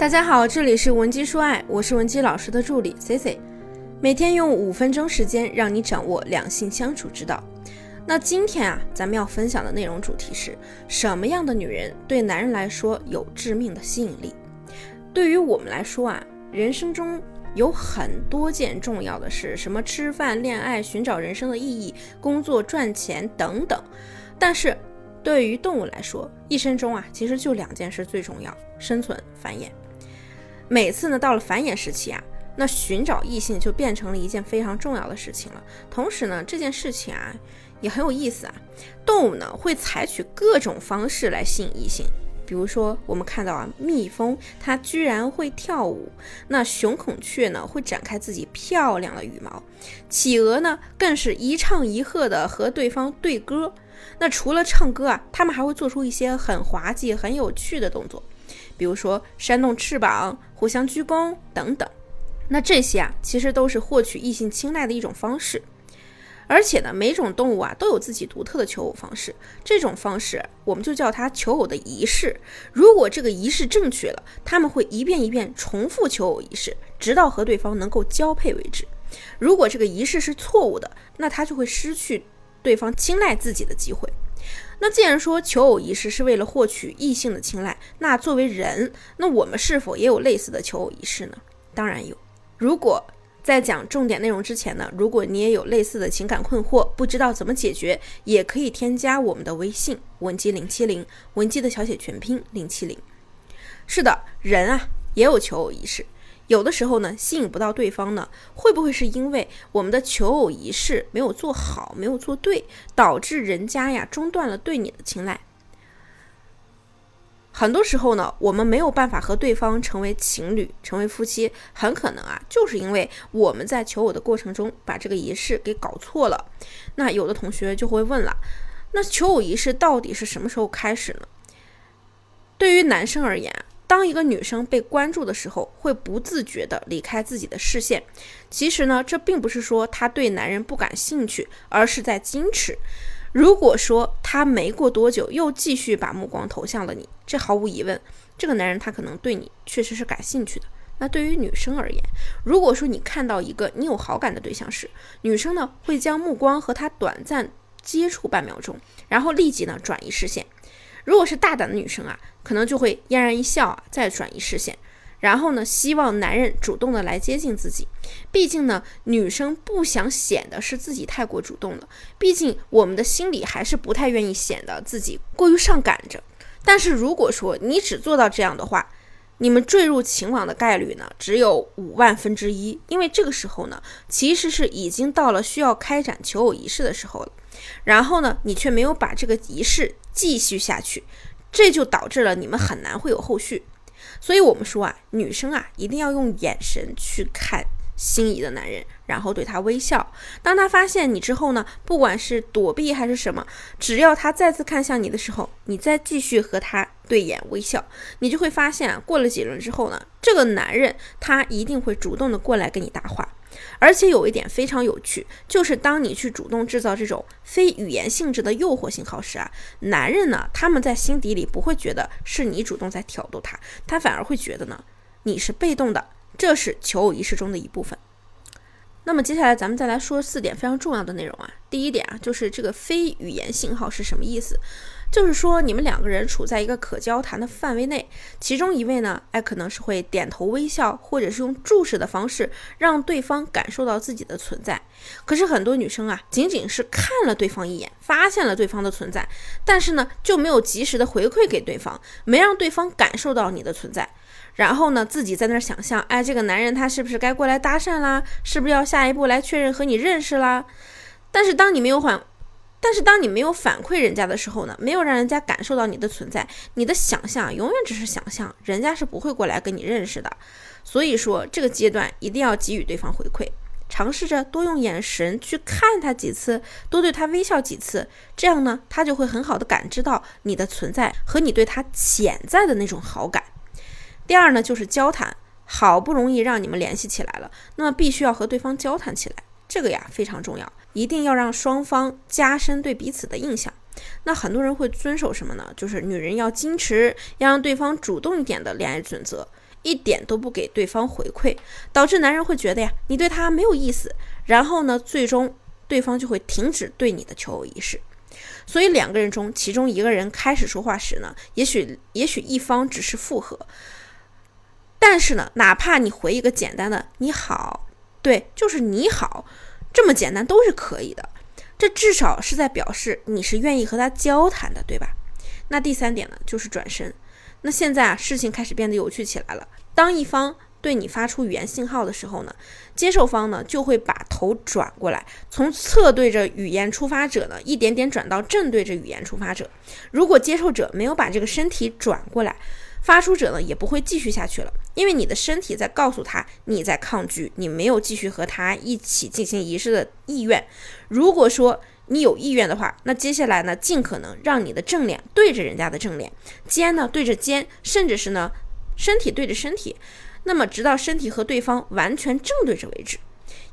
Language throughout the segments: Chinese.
大家好，这里是文姬说爱，我是文姬老师的助理 C C，每天用五分钟时间让你掌握两性相处之道。那今天啊，咱们要分享的内容主题是什么样的女人对男人来说有致命的吸引力？对于我们来说啊，人生中有很多件重要的事，什么吃饭、恋爱、寻找人生的意义、工作、赚钱等等，但是对于动物来说，一生中啊，其实就两件事最重要：生存、繁衍。每次呢，到了繁衍时期啊，那寻找异性就变成了一件非常重要的事情了。同时呢，这件事情啊也很有意思啊。动物呢会采取各种方式来吸引异性，比如说我们看到啊，蜜蜂它居然会跳舞，那雄孔雀呢会展开自己漂亮的羽毛，企鹅呢更是一唱一和的和对方对歌。那除了唱歌啊，它们还会做出一些很滑稽、很有趣的动作。比如说扇动翅膀、互相鞠躬等等，那这些啊，其实都是获取异性青睐的一种方式。而且呢，每种动物啊都有自己独特的求偶方式，这种方式我们就叫它求偶的仪式。如果这个仪式正确了，他们会一遍一遍重复求偶仪式，直到和对方能够交配为止。如果这个仪式是错误的，那他就会失去对方青睐自己的机会。那既然说求偶仪式是为了获取异性的青睐，那作为人，那我们是否也有类似的求偶仪式呢？当然有。如果在讲重点内容之前呢，如果你也有类似的情感困惑，不知道怎么解决，也可以添加我们的微信文姬零七零，文姬的小写全拼零七零。是的，人啊也有求偶仪式。有的时候呢，吸引不到对方呢，会不会是因为我们的求偶仪式没有做好，没有做对，导致人家呀中断了对你的青睐？很多时候呢，我们没有办法和对方成为情侣，成为夫妻，很可能啊，就是因为我们在求偶的过程中把这个仪式给搞错了。那有的同学就会问了，那求偶仪式到底是什么时候开始呢？对于男生而言。当一个女生被关注的时候，会不自觉地离开自己的视线。其实呢，这并不是说她对男人不感兴趣，而是在矜持。如果说她没过多久又继续把目光投向了你，这毫无疑问，这个男人他可能对你确实是感兴趣的。那对于女生而言，如果说你看到一个你有好感的对象时，女生呢会将目光和他短暂接触半秒钟，然后立即呢转移视线。如果是大胆的女生啊，可能就会嫣然一笑啊，再转移视线，然后呢，希望男人主动的来接近自己。毕竟呢，女生不想显得是自己太过主动了。毕竟我们的心里还是不太愿意显得自己过于上赶着。但是如果说你只做到这样的话，你们坠入情网的概率呢，只有五万分之一。因为这个时候呢，其实是已经到了需要开展求偶仪式的时候了。然后呢，你却没有把这个仪式继续下去，这就导致了你们很难会有后续。所以，我们说啊，女生啊，一定要用眼神去看心仪的男人，然后对他微笑。当他发现你之后呢，不管是躲避还是什么，只要他再次看向你的时候，你再继续和他对眼微笑，你就会发现啊，过了几轮之后呢，这个男人他一定会主动的过来跟你搭话。而且有一点非常有趣，就是当你去主动制造这种非语言性质的诱惑信号时啊，男人呢，他们在心底里不会觉得是你主动在挑逗他，他反而会觉得呢，你是被动的，这是求偶仪式中的一部分。那么接下来咱们再来说四点非常重要的内容啊，第一点啊，就是这个非语言信号是什么意思？就是说，你们两个人处在一个可交谈的范围内，其中一位呢，哎，可能是会点头微笑，或者是用注视的方式让对方感受到自己的存在。可是很多女生啊，仅仅是看了对方一眼，发现了对方的存在，但是呢，就没有及时的回馈给对方，没让对方感受到你的存在，然后呢，自己在那儿想象，哎，这个男人他是不是该过来搭讪啦？是不是要下一步来确认和你认识啦？但是当你没有缓。但是当你没有反馈人家的时候呢，没有让人家感受到你的存在，你的想象永远只是想象，人家是不会过来跟你认识的。所以说这个阶段一定要给予对方回馈，尝试着多用眼神去看他几次，多对他微笑几次，这样呢，他就会很好的感知到你的存在和你对他潜在的那种好感。第二呢，就是交谈，好不容易让你们联系起来了，那么必须要和对方交谈起来。这个呀非常重要，一定要让双方加深对彼此的印象。那很多人会遵守什么呢？就是女人要矜持，要让对方主动一点的恋爱准则。一点都不给对方回馈，导致男人会觉得呀，你对他没有意思，然后呢，最终对方就会停止对你的求偶仪式。所以两个人中，其中一个人开始说话时呢，也许也许一方只是附和，但是呢，哪怕你回一个简单的“你好”，对，就是“你好”，这么简单都是可以的。这至少是在表示你是愿意和他交谈的，对吧？那第三点呢，就是转身。那现在啊，事情开始变得有趣起来了。当一方对你发出语言信号的时候呢，接受方呢就会把头转过来，从侧对着语言出发者呢，一点点转到正对着语言出发者。如果接受者没有把这个身体转过来，发出者呢也不会继续下去了，因为你的身体在告诉他你在抗拒，你没有继续和他一起进行仪式的意愿。如果说你有意愿的话，那接下来呢，尽可能让你的正脸对着人家的正脸，肩呢对着肩，甚至是呢身体对着身体。那么，直到身体和对方完全正对着为止，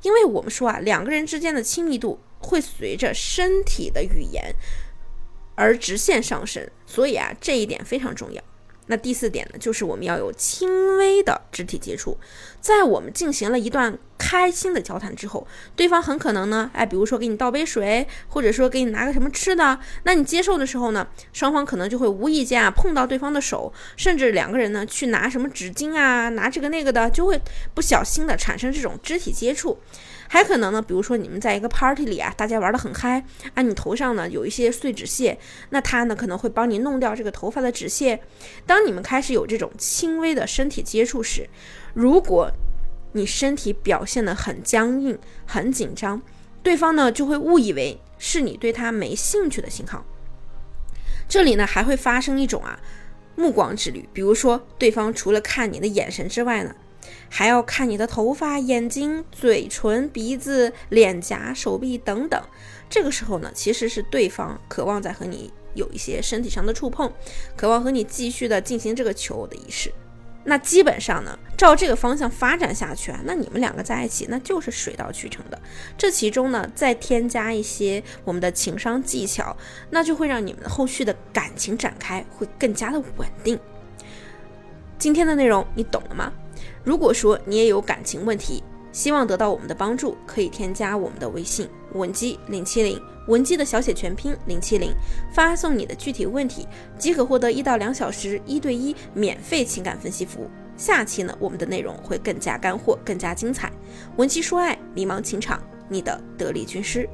因为我们说啊，两个人之间的亲密度会随着身体的语言而直线上升，所以啊，这一点非常重要。那第四点呢，就是我们要有轻微的肢体接触，在我们进行了一段开心的交谈之后，对方很可能呢，哎，比如说给你倒杯水，或者说给你拿个什么吃的，那你接受的时候呢，双方可能就会无意间啊碰到对方的手，甚至两个人呢去拿什么纸巾啊，拿这个那个的，就会不小心的产生这种肢体接触。还可能呢，比如说你们在一个 party 里啊，大家玩得很嗨，啊，你头上呢有一些碎纸屑，那他呢可能会帮你弄掉这个头发的纸屑。当你们开始有这种轻微的身体接触时，如果你身体表现得很僵硬、很紧张，对方呢就会误以为是你对他没兴趣的信号。这里呢还会发生一种啊目光之旅，比如说对方除了看你的眼神之外呢。还要看你的头发、眼睛、嘴唇、鼻子、脸颊、手臂等等。这个时候呢，其实是对方渴望在和你有一些身体上的触碰，渴望和你继续的进行这个求偶的仪式。那基本上呢，照这个方向发展下去啊，那你们两个在一起那就是水到渠成的。这其中呢，再添加一些我们的情商技巧，那就会让你们后续的感情展开会更加的稳定。今天的内容你懂了吗？如果说你也有感情问题，希望得到我们的帮助，可以添加我们的微信文姬零七零，文姬的小写全拼零七零，发送你的具体问题，即可获得一到两小时一对一免费情感分析服务。下期呢，我们的内容会更加干货，更加精彩。文姬说爱，迷茫情场，你的得力军师。